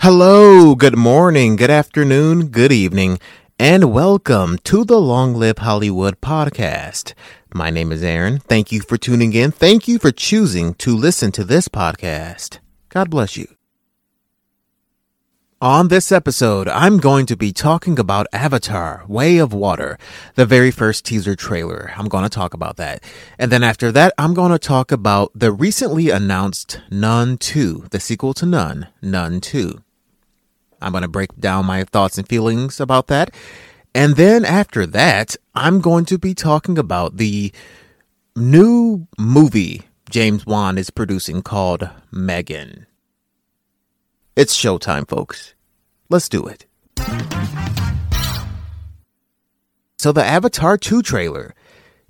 Hello, good morning, good afternoon, good evening, and welcome to the Long Live Hollywood podcast. My name is Aaron. Thank you for tuning in. Thank you for choosing to listen to this podcast. God bless you. On this episode, I'm going to be talking about Avatar Way of Water, the very first teaser trailer. I'm going to talk about that. And then after that, I'm going to talk about the recently announced Nun 2, the sequel to Nun, Nun 2. I'm going to break down my thoughts and feelings about that. And then after that, I'm going to be talking about the new movie James Wan is producing called Megan. It's showtime, folks. Let's do it. So, the Avatar 2 trailer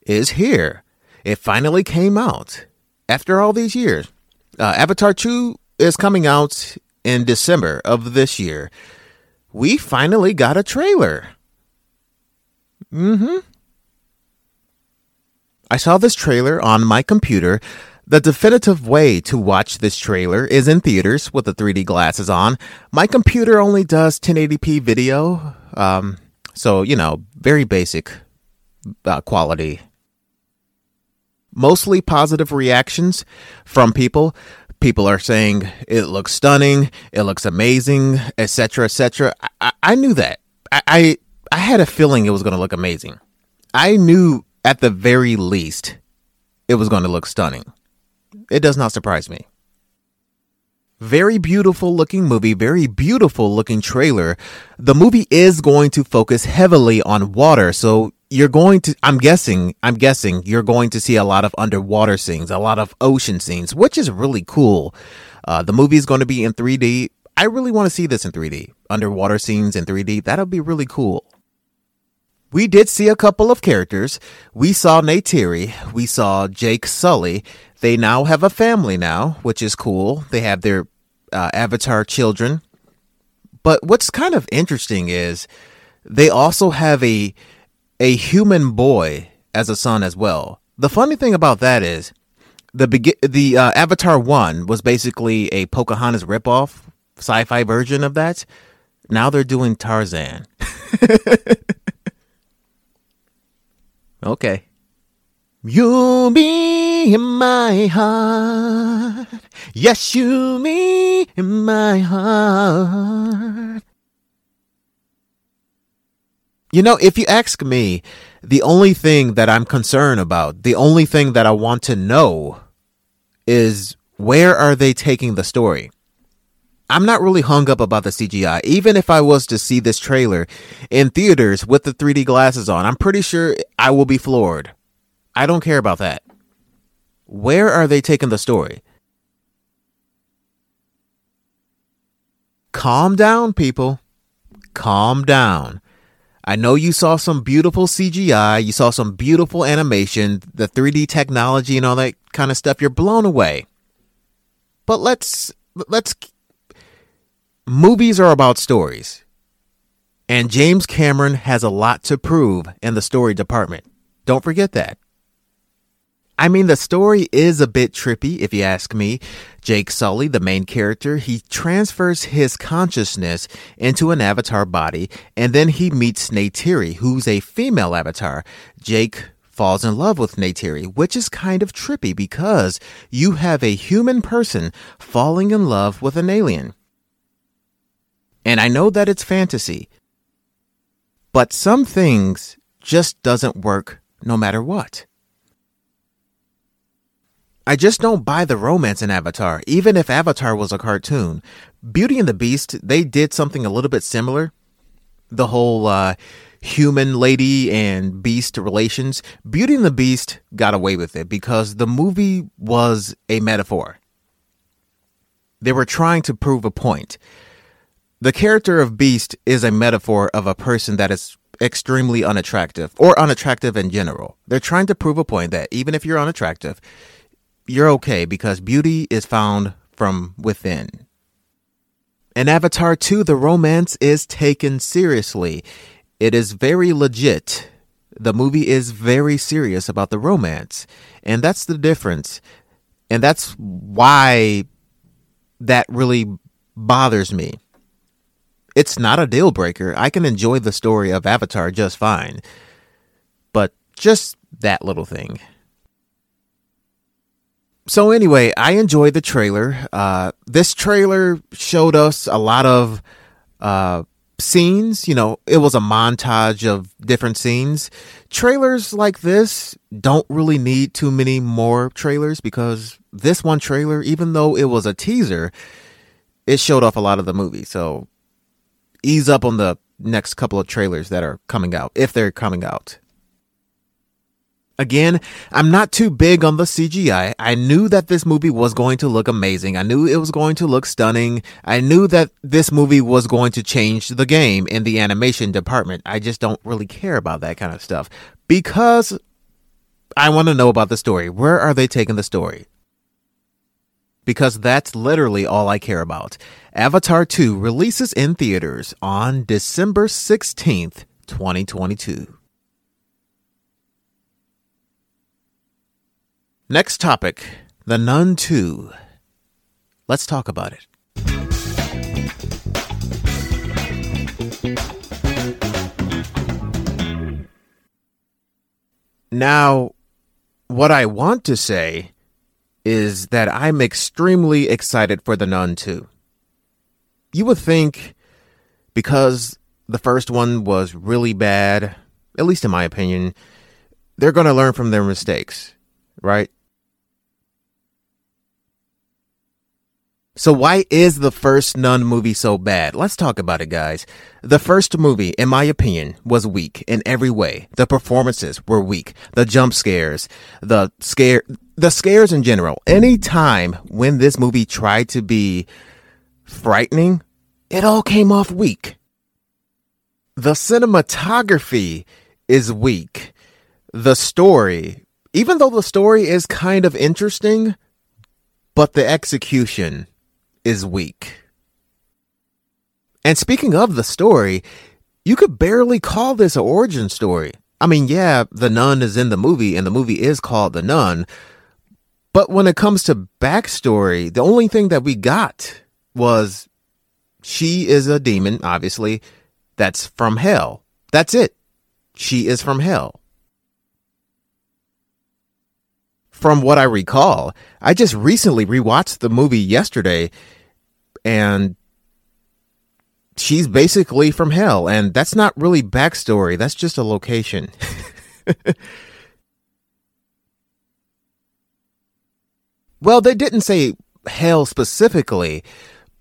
is here. It finally came out after all these years. Uh, Avatar 2 is coming out in December of this year. We finally got a trailer. Mm hmm. I saw this trailer on my computer the definitive way to watch this trailer is in theaters with the 3D glasses on. My computer only does 1080p video, um, so, you know, very basic uh, quality. Mostly positive reactions from people. People are saying it looks stunning, it looks amazing, etc., etc. I-, I knew that. I-, I I had a feeling it was going to look amazing. I knew at the very least it was going to look stunning. It does not surprise me. Very beautiful looking movie, very beautiful looking trailer. The movie is going to focus heavily on water, so you're going to, I'm guessing, I'm guessing you're going to see a lot of underwater scenes, a lot of ocean scenes, which is really cool. Uh, the movie is going to be in 3D. I really want to see this in 3D. Underwater scenes in 3D. That'll be really cool. We did see a couple of characters. We saw Neytiri. We saw Jake Sully. They now have a family now, which is cool. They have their uh, avatar children. But what's kind of interesting is they also have a a human boy as a son as well. The funny thing about that is the begi- the uh, Avatar 1 was basically a Pocahontas ripoff sci-fi version of that. Now they're doing Tarzan. okay. You'll be in my heart. Yes, you me in my heart. You know, if you ask me, the only thing that I'm concerned about, the only thing that I want to know is where are they taking the story? I'm not really hung up about the CGI. Even if I was to see this trailer in theaters with the 3D glasses on, I'm pretty sure I will be floored. I don't care about that. Where are they taking the story? Calm down, people. Calm down. I know you saw some beautiful CGI, you saw some beautiful animation, the 3D technology and all that kind of stuff. You're blown away. But let's let's movies are about stories. And James Cameron has a lot to prove in the story department. Don't forget that. I mean, the story is a bit trippy, if you ask me. Jake Sully, the main character, he transfers his consciousness into an avatar body, and then he meets Neytiri, who's a female avatar. Jake falls in love with Neytiri, which is kind of trippy because you have a human person falling in love with an alien. And I know that it's fantasy, but some things just doesn't work no matter what. I just don't buy the romance in Avatar, even if Avatar was a cartoon. Beauty and the Beast, they did something a little bit similar. The whole uh, human lady and beast relations. Beauty and the Beast got away with it because the movie was a metaphor. They were trying to prove a point. The character of Beast is a metaphor of a person that is extremely unattractive or unattractive in general. They're trying to prove a point that even if you're unattractive, you're okay because beauty is found from within. In Avatar 2, the romance is taken seriously. It is very legit. The movie is very serious about the romance. And that's the difference. And that's why that really bothers me. It's not a deal breaker. I can enjoy the story of Avatar just fine. But just that little thing. So anyway, I enjoyed the trailer. Uh, this trailer showed us a lot of uh, scenes. You know, it was a montage of different scenes. Trailers like this don't really need too many more trailers because this one trailer, even though it was a teaser, it showed off a lot of the movie. So ease up on the next couple of trailers that are coming out, if they're coming out. Again, I'm not too big on the CGI. I knew that this movie was going to look amazing. I knew it was going to look stunning. I knew that this movie was going to change the game in the animation department. I just don't really care about that kind of stuff because I want to know about the story. Where are they taking the story? Because that's literally all I care about. Avatar 2 releases in theaters on December 16th, 2022. Next topic The Nun 2. Let's talk about it. Now, what I want to say is that I'm extremely excited for The Nun 2. You would think because the first one was really bad, at least in my opinion, they're going to learn from their mistakes, right? So why is the first Nun movie so bad? Let's talk about it, guys. The first movie, in my opinion, was weak in every way. The performances were weak. The jump scares, the scare, the scares in general. Any time when this movie tried to be frightening, it all came off weak. The cinematography is weak. The story, even though the story is kind of interesting, but the execution is weak. And speaking of the story, you could barely call this an origin story. I mean, yeah, the nun is in the movie and the movie is called The Nun. But when it comes to backstory, the only thing that we got was she is a demon, obviously, that's from hell. That's it. She is from hell. From what I recall, I just recently rewatched the movie yesterday and she's basically from hell and that's not really backstory that's just a location. Well they didn't say hell specifically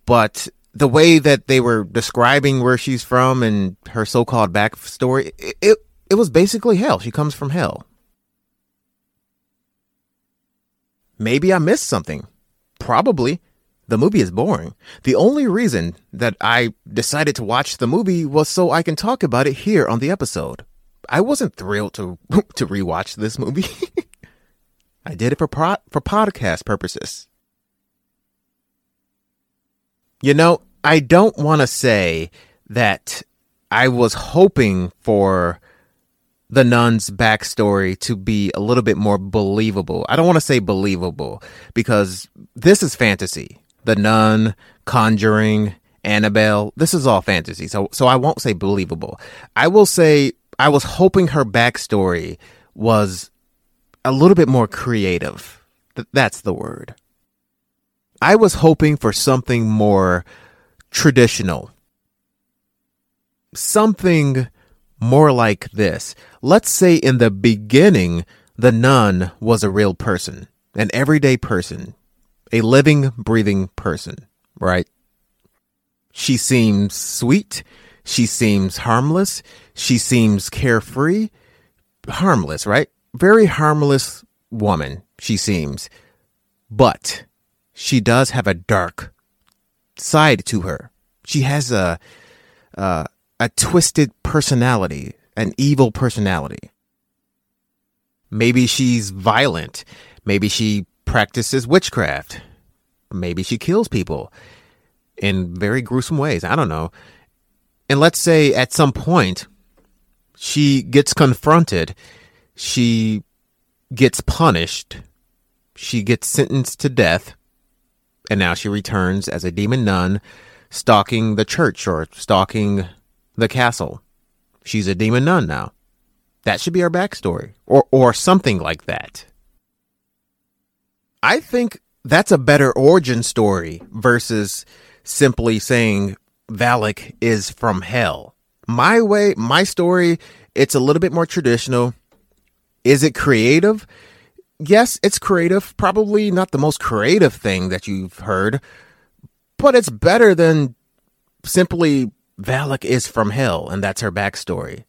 but the way that they were describing where she's from and her so-called backstory it, it, it was basically hell. She comes from hell maybe i missed something probably the movie is boring. The only reason that I decided to watch the movie was so I can talk about it here on the episode. I wasn't thrilled to to rewatch this movie. I did it for pro- for podcast purposes. You know, I don't want to say that I was hoping for the nun's backstory to be a little bit more believable. I don't want to say believable because this is fantasy. The Nun, Conjuring, Annabelle. This is all fantasy, so so I won't say believable. I will say I was hoping her backstory was a little bit more creative. Th- that's the word. I was hoping for something more traditional. Something more like this. Let's say in the beginning, the nun was a real person, an everyday person a living, breathing person, right? She seems sweet. She seems harmless. She seems carefree. Harmless, right? Very harmless woman, she seems. But she does have a dark side to her. She has a, uh, a twisted personality, an evil personality. Maybe she's violent. Maybe she practices witchcraft. Maybe she kills people in very gruesome ways. I don't know. And let's say at some point she gets confronted, she gets punished, she gets sentenced to death, and now she returns as a demon nun stalking the church or stalking the castle. She's a demon nun now. That should be our backstory, or or something like that. I think that's a better origin story versus simply saying Valak is from hell. My way, my story, it's a little bit more traditional. Is it creative? Yes, it's creative. Probably not the most creative thing that you've heard, but it's better than simply Valak is from hell and that's her backstory.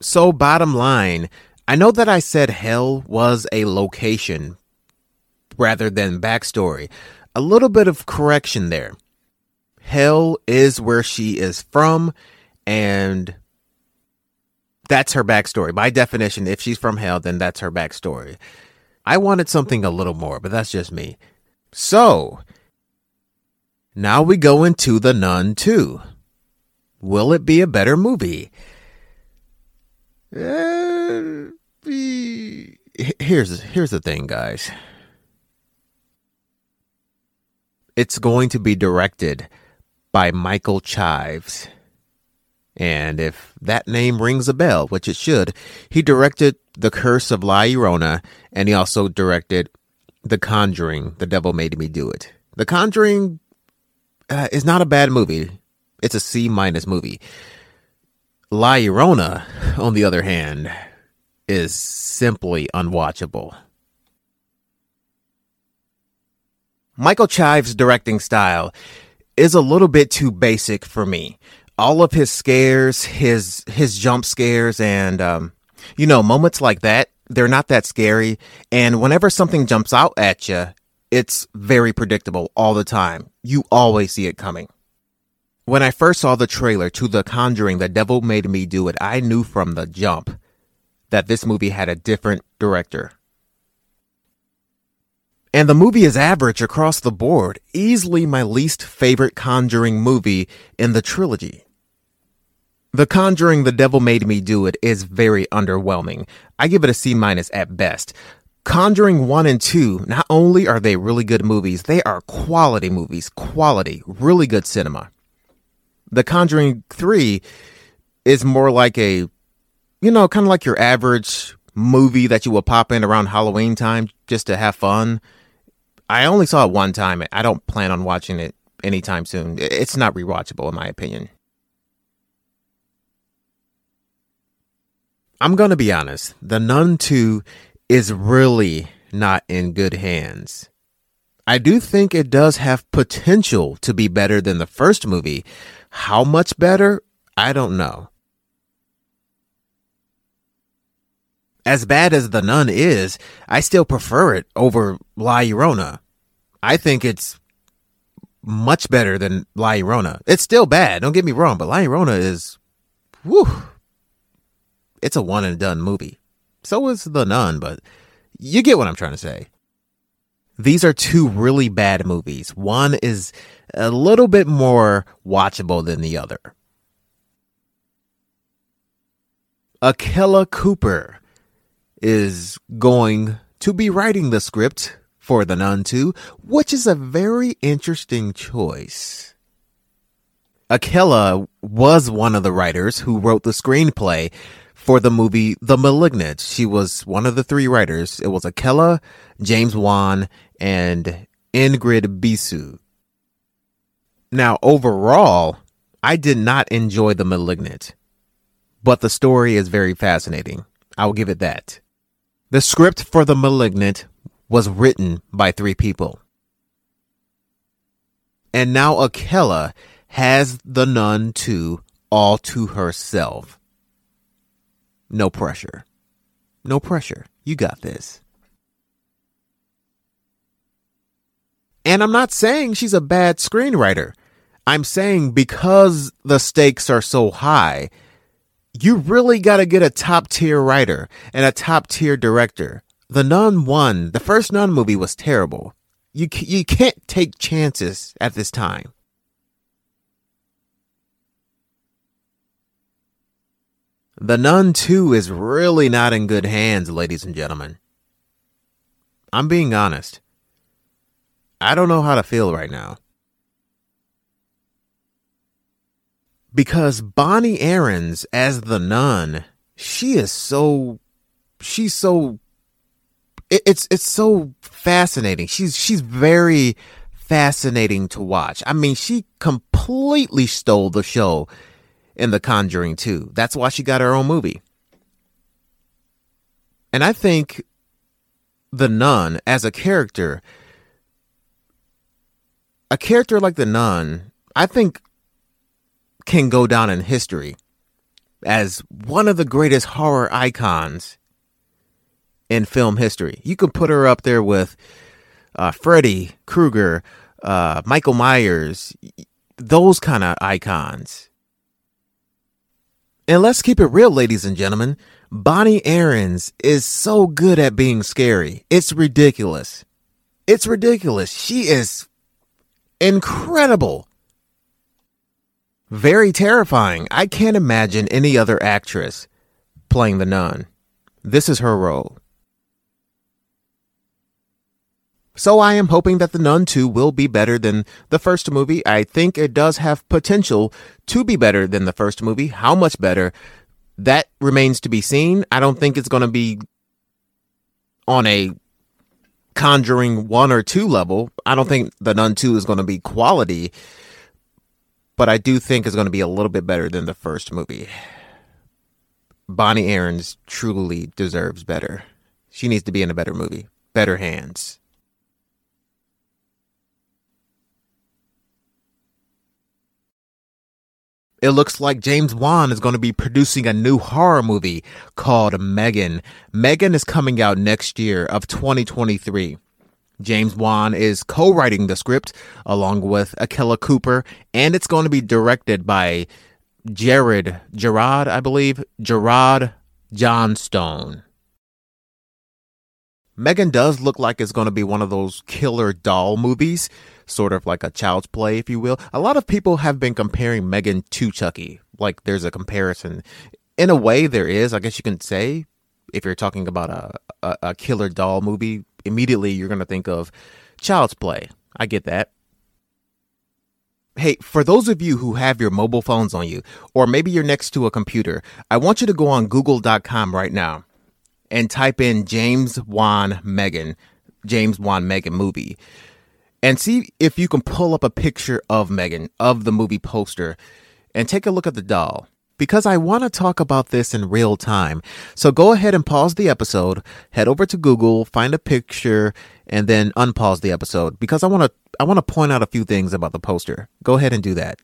So, bottom line, I know that I said hell was a location rather than backstory. A little bit of correction there. Hell is where she is from, and that's her backstory. By definition, if she's from hell, then that's her backstory. I wanted something a little more, but that's just me. So, now we go into The Nun 2. Will it be a better movie? Uh, here's here's the thing, guys. It's going to be directed by Michael Chaves. And if that name rings a bell, which it should, he directed The Curse of La Llorona and he also directed The Conjuring, The Devil Made Me Do It. The Conjuring uh, is not a bad movie. It's a C minus movie. La Llorona, on the other hand, is simply unwatchable. Michael Chaves' directing style is a little bit too basic for me. All of his scares, his his jump scares, and um, you know moments like that, they're not that scary. And whenever something jumps out at you, it's very predictable all the time. You always see it coming. When I first saw the trailer to The Conjuring, The Devil Made Me Do It, I knew from the jump that this movie had a different director. And the movie is average across the board, easily my least favorite Conjuring movie in the trilogy. The Conjuring The Devil Made Me Do It is very underwhelming. I give it a C minus at best. Conjuring 1 and 2, not only are they really good movies, they are quality movies, quality, really good cinema. The Conjuring 3 is more like a, you know, kind of like your average movie that you will pop in around Halloween time just to have fun. I only saw it one time. I don't plan on watching it anytime soon. It's not rewatchable, in my opinion. I'm going to be honest. The Nun 2 is really not in good hands. I do think it does have potential to be better than the first movie, how much better? I don't know. As bad as The Nun is, I still prefer it over La Llorona. I think it's much better than La Llorona. It's still bad, don't get me wrong, but La Llorona is, whew, it's a one and done movie. So is The Nun, but you get what I'm trying to say. These are two really bad movies. One is a little bit more watchable than the other. Akela Cooper is going to be writing the script for The Nun 2, which is a very interesting choice. Akela was one of the writers who wrote the screenplay for the movie The Malignant. She was one of the three writers. It was Akela, James Wan, and Ingrid Bisu. Now, overall, I did not enjoy The Malignant, but the story is very fascinating. I will give it that. The script for The Malignant was written by three people. And now Akela has the nun 2 all to herself. No pressure. No pressure. You got this. And I'm not saying she's a bad screenwriter. I'm saying because the stakes are so high, you really got to get a top tier writer and a top tier director. The Nun 1, the first Nun movie was terrible. You, you can't take chances at this time. The Nun 2 is really not in good hands, ladies and gentlemen. I'm being honest. I don't know how to feel right now. Because Bonnie Aarons as the nun, she is so she's so it's it's so fascinating. She's she's very fascinating to watch. I mean, she completely stole the show in The Conjuring 2. That's why she got her own movie. And I think the nun as a character, a character like the nun, I think can go down in history as one of the greatest horror icons in film history. You can put her up there with uh, Freddy Krueger, uh, Michael Myers, those kind of icons. And let's keep it real, ladies and gentlemen. Bonnie Aarons is so good at being scary. It's ridiculous. It's ridiculous. She is incredible. Very terrifying. I can't imagine any other actress playing the nun. This is her role. So I am hoping that The Nun 2 will be better than the first movie. I think it does have potential to be better than the first movie. How much better? That remains to be seen. I don't think it's going to be on a Conjuring 1 or 2 level. I don't think The Nun 2 is going to be quality, but I do think it's going to be a little bit better than the first movie. Bonnie Aarons truly deserves better. She needs to be in a better movie, better hands. It looks like James Wan is going to be producing a new horror movie called Megan. Megan is coming out next year of 2023. James Wan is co-writing the script along with Akela Cooper, and it's going to be directed by Jared Gerard, I believe, Gerard Johnstone. Megan does look like it's going to be one of those killer doll movies sort of like a child's play, if you will. A lot of people have been comparing Megan to Chucky. Like there's a comparison. In a way, there is, I guess you can say, if you're talking about a, a, a killer doll movie, immediately you're going to think of child's play. I get that. Hey, for those of you who have your mobile phones on you, or maybe you're next to a computer, I want you to go on google.com right now and type in James Wan Megan, James Wan Megan movie and see if you can pull up a picture of Megan, of the movie poster, and take a look at the doll. Because I want to talk about this in real time. So go ahead and pause the episode, head over to Google, find a picture, and then unpause the episode. Because I want to I want to point out a few things about the poster. Go ahead and do that.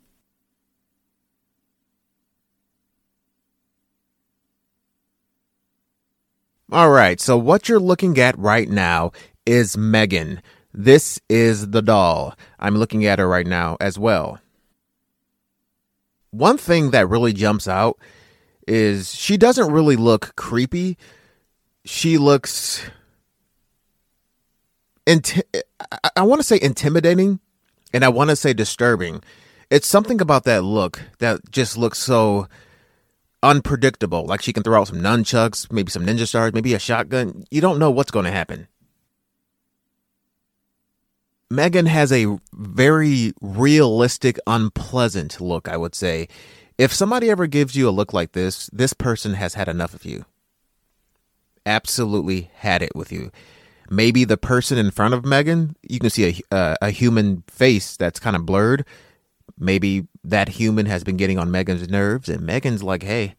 All right, so what you're looking at right now is Megan. This is the doll. I'm looking at her right now as well. One thing that really jumps out is she doesn't really look creepy. She looks inti- I, I want to say intimidating and I want to say disturbing. It's something about that look that just looks so unpredictable. Like she can throw out some nunchucks, maybe some ninja stars, maybe a shotgun. You don't know what's going to happen. Megan has a very realistic, unpleasant look, I would say. If somebody ever gives you a look like this, this person has had enough of you. Absolutely had it with you. Maybe the person in front of Megan, you can see a, uh, a human face that's kind of blurred. Maybe that human has been getting on Megan's nerves, and Megan's like, hey,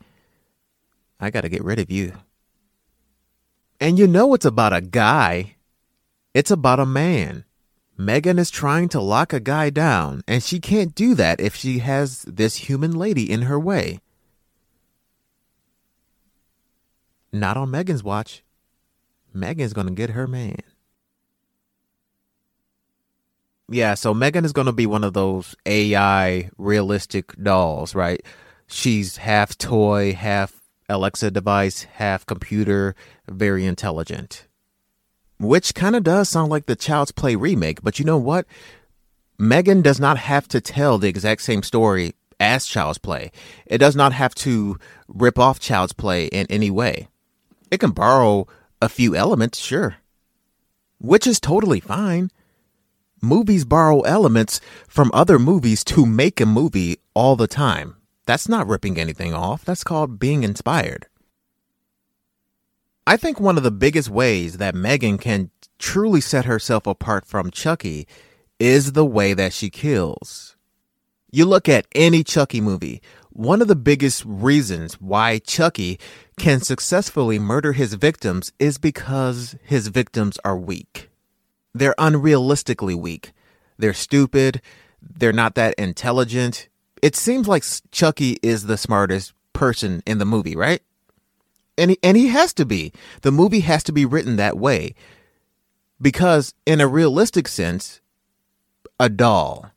I got to get rid of you. And you know it's about a guy, it's about a man. Megan is trying to lock a guy down, and she can't do that if she has this human lady in her way. Not on Megan's watch. Megan's going to get her man. Yeah, so Megan is going to be one of those AI realistic dolls, right? She's half toy, half Alexa device, half computer, very intelligent which kind of does sound like the Child's Play remake. But you know what? Megan does not have to tell the exact same story as Child's Play. It does not have to rip off Child's Play in any way. It can borrow a few elements, sure, which is totally fine. Movies borrow elements from other movies to make a movie all the time. That's not ripping anything off. That's called being inspired. I think one of the biggest ways that Megan can truly set herself apart from Chucky is the way that she kills. You look at any Chucky movie, one of the biggest reasons why Chucky can successfully murder his victims is because his victims are weak. They're unrealistically weak. They're stupid. They're not that intelligent. It seems like Chucky is the smartest person in the movie, right? And he, and he has to be. The movie has to be written that way. Because in a realistic sense, a doll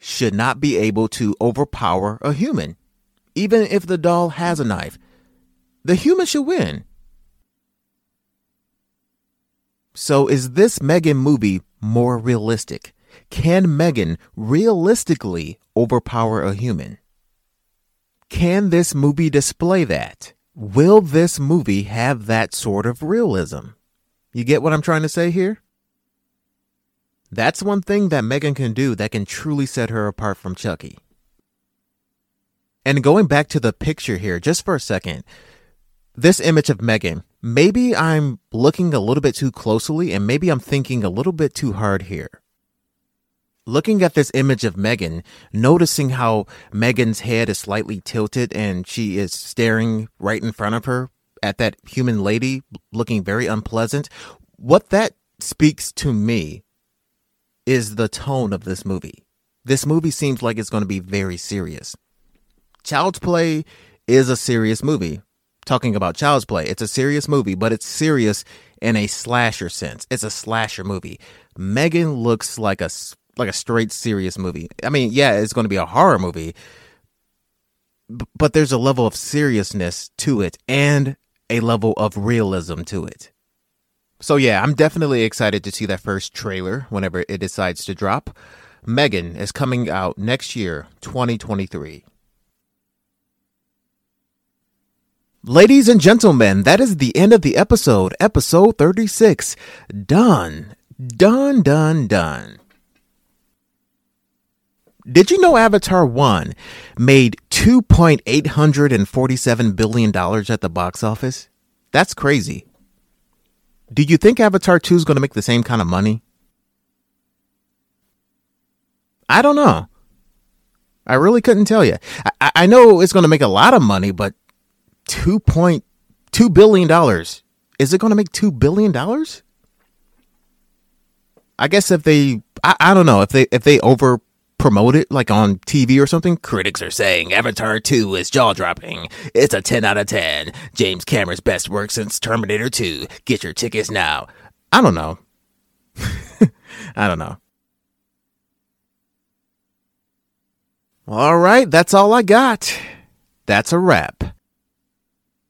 should not be able to overpower a human. Even if the doll has a knife, the human should win. So is this Megan movie more realistic? Can Megan realistically overpower a human? Can this movie display that? Will this movie have that sort of realism? You get what I'm trying to say here? That's one thing that Megan can do that can truly set her apart from Chucky. And going back to the picture here, just for a second, this image of Megan, maybe I'm looking a little bit too closely and maybe I'm thinking a little bit too hard here looking at this image of Megan, noticing how Megan's head is slightly tilted and she is staring right in front of her at that human lady looking very unpleasant, what that speaks to me is the tone of this movie. This movie seems like it's going to be very serious. Child's Play is a serious movie. Talking about Child's Play, it's a serious movie, but it's serious in a slasher sense. It's a slasher movie. Megan looks like a like a straight serious movie. I mean, yeah, it's going to be a horror movie, but there's a level of seriousness to it and a level of realism to it. So yeah, I'm definitely excited to see that first trailer whenever it decides to drop. Megan is coming out next year, 2023. Ladies and gentlemen, that is the end of the episode, episode 36. Done. Done, done, done. Did you know Avatar 1 made $2.847 billion at the box office? That's crazy. Do you think Avatar 2 is going to make the same kind of money? I don't know. I really couldn't tell you. I, I know it's going to make a lot of money, but $2.2 billion. Is it going to make $2 billion? I guess if they, I, I don't know, if they, if they over promote it like on TV or something, critics are saying Avatar 2 is jaw dropping. It's a 10 out of 10. James Cameron's best work since Terminator 2. Get your tickets now. I don't know. I don't know. All right, that's all I got. That's a wrap.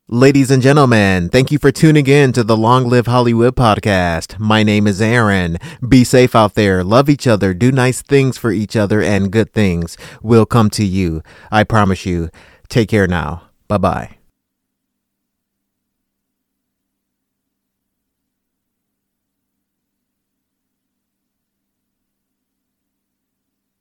Ladies and gentlemen, thank you for tuning in to the Long Live Hollywood podcast. My name is Aaron. Be safe out there. Love each other. Do nice things for each other and good things will come to you. I promise you. Take care now. Bye bye.